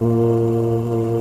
嗯。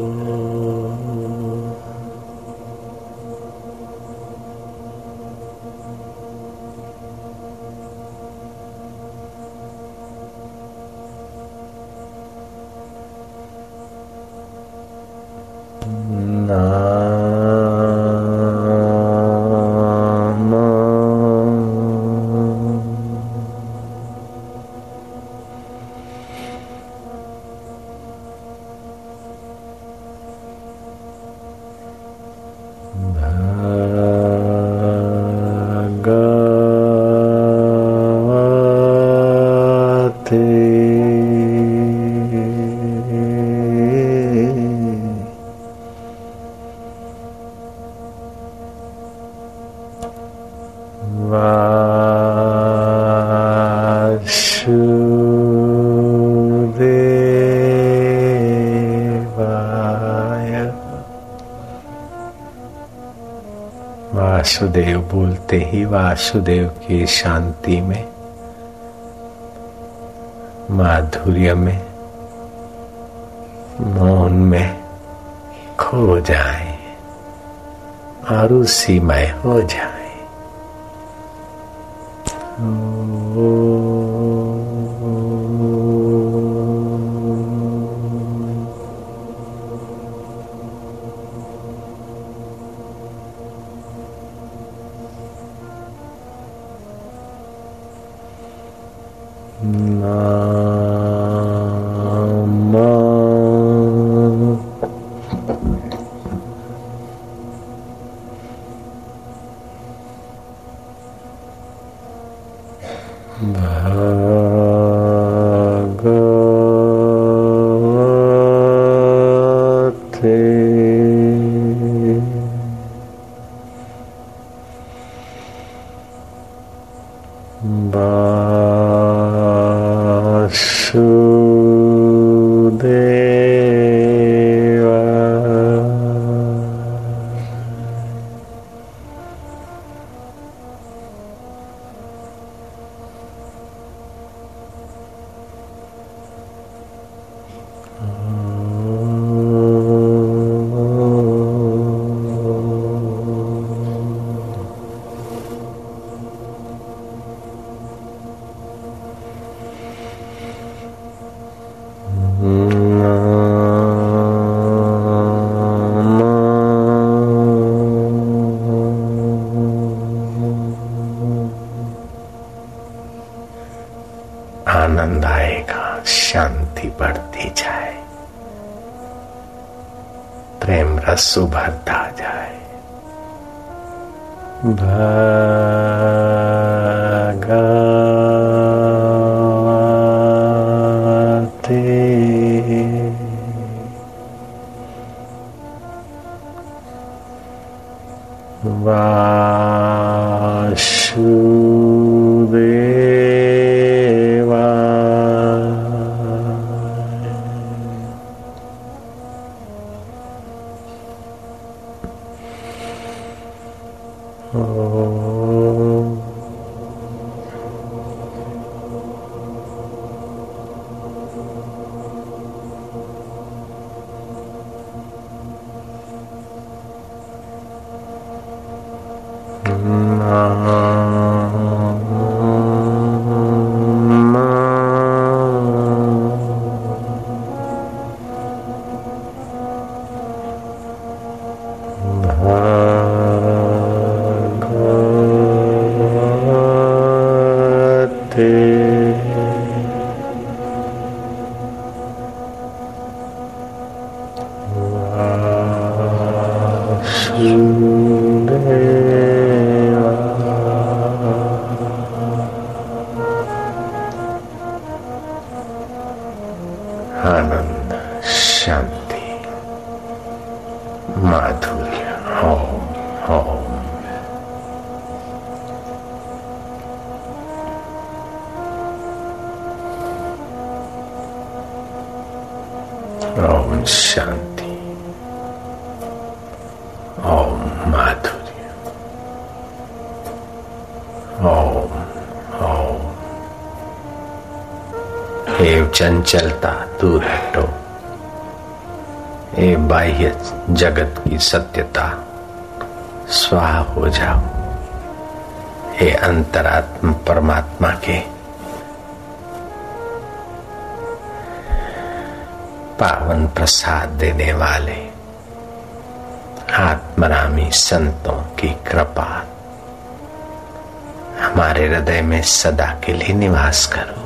वासुदेव बोलते ही वासुदेव की शांति में, माधुर्य में, मौन में खो जाए और उसी में हो जाए। आनंद प्रेम आ जाए भगवते Mm-hmm. ओम शांति। ओम माधुर्य। ओम ओम। एव चंचलता, दूर हटो। हे बाह्य जगत की सत्यता, स्वाह हो जाओ। हे अंतरात्म परमात्मा के पावन प्रसाद देने वाले आत्मरामी संतों की कृपा हमारे हृदय में सदा के लिए निवास करो।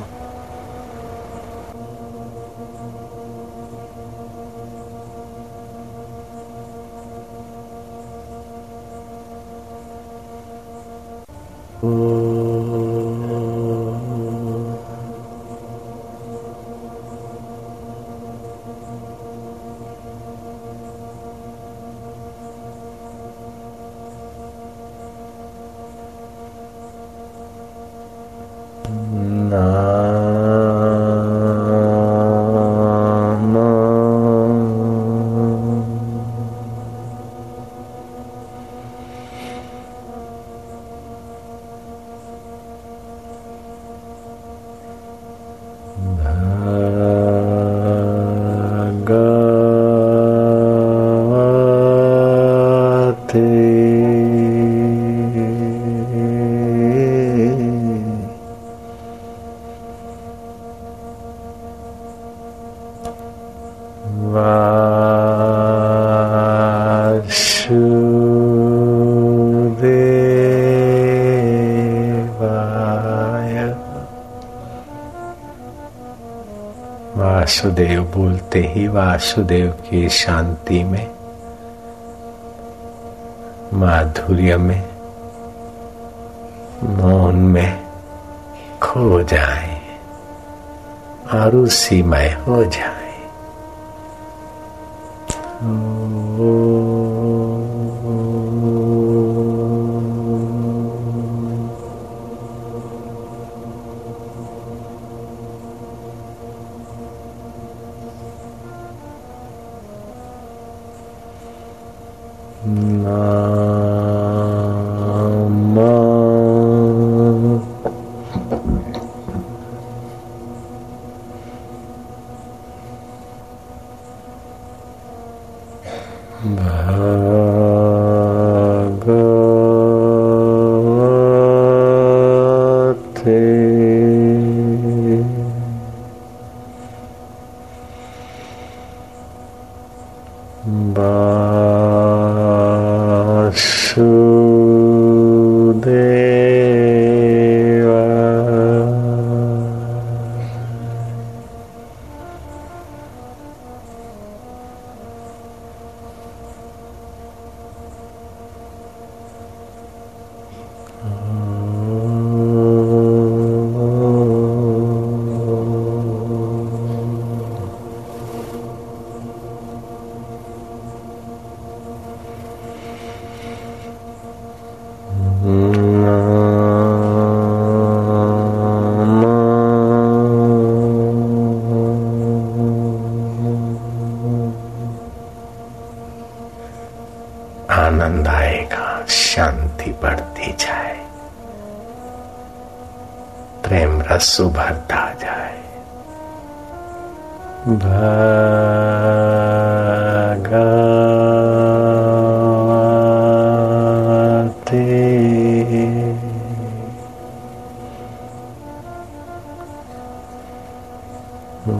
वासुदेव, बोलते ही वासुदेव की शांति में, माधुर्य में, मौन में खो जाए और उसी में हो जाए। な आनंद रस उभरता जाए भगवते।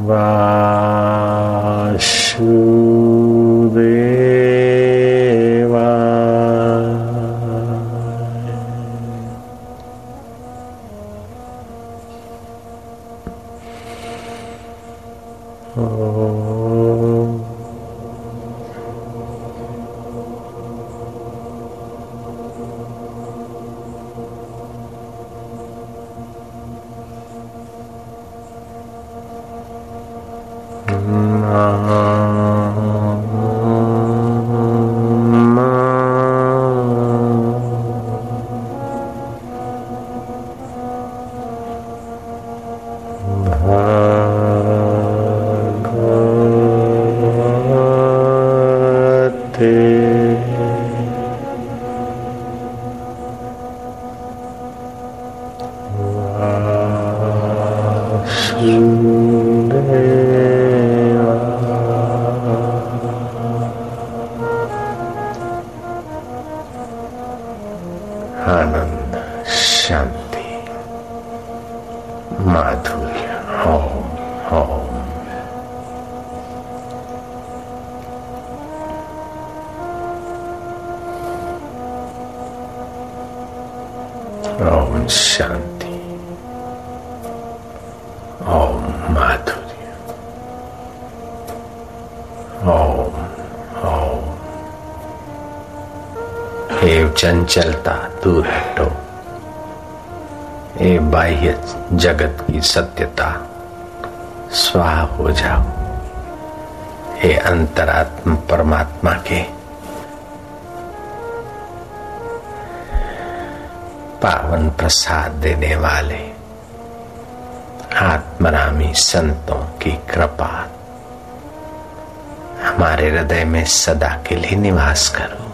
वासुदेवा वासुदेवा चंचलता दूर हटो। बाह्य जगत की सत्यता, स्वाह हो जाओ। हे अंतरात्म परमात्मा के। पावन प्रसाद देने वाले। आत्मरामी संतों की कृपा। हमारे हृदय में सदा के लिए निवास करो।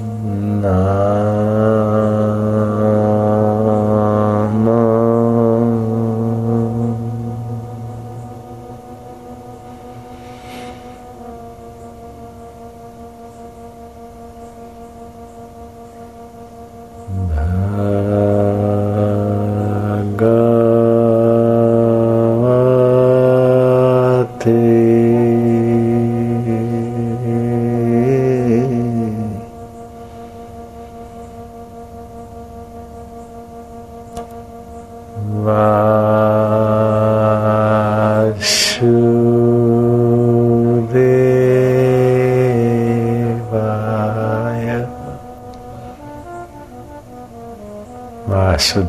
Mm.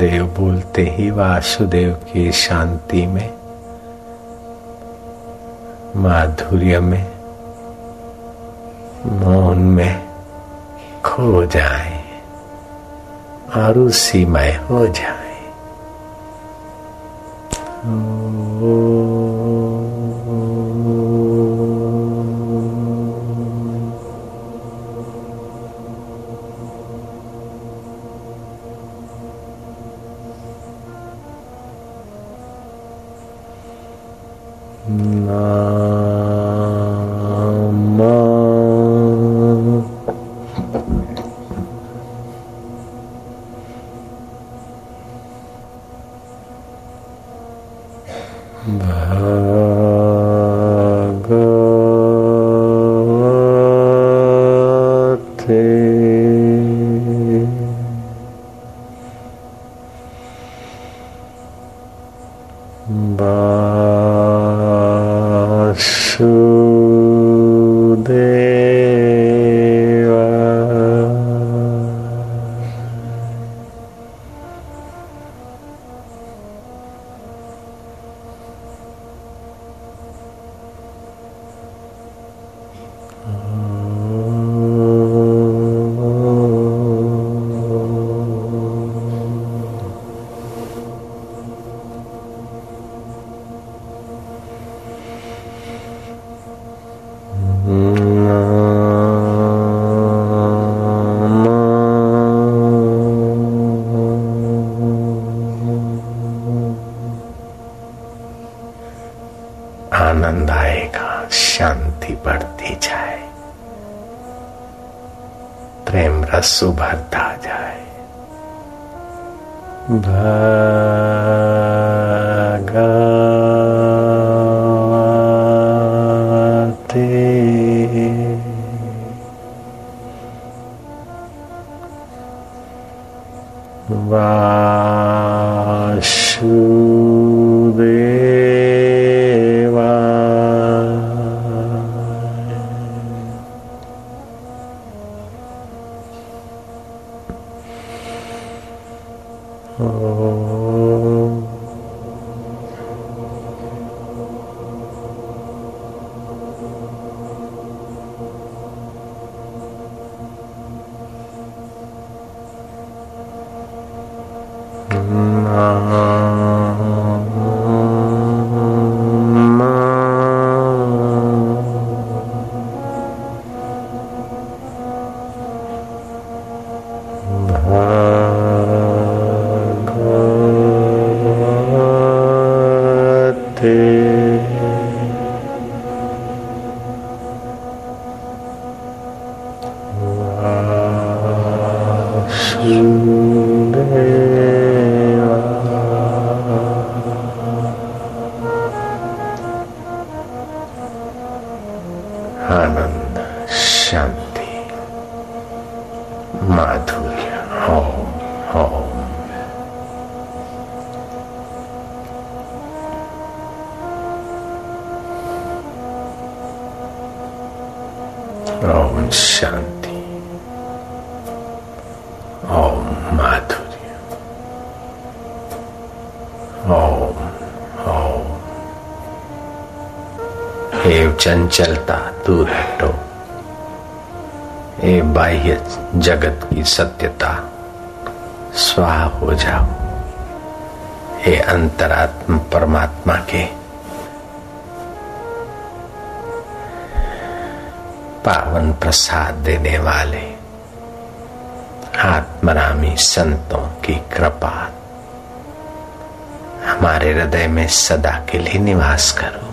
वासुदेव बोलते ही वासुदेव की शांति में, माधुर्य में, मौन में खो जाए और उसी में हो जाए। आनंद बढ़ती जाए। प्रेम रस उभरता जाए। भगवते आनंद शांति माधुर्य ओम ओम। ओम शांति ओम माधुर्य ओम ओम हे चंचलता दूर हटो। हे बाह्य जगत की सत्यता, स्वाह हो जाओ। हे अंतरात्म परमात्मा के। पावन प्रसाद देने वाले आत्मरामी संतों की कृपा। हमारे हृदय में सदा के लिए निवास करो।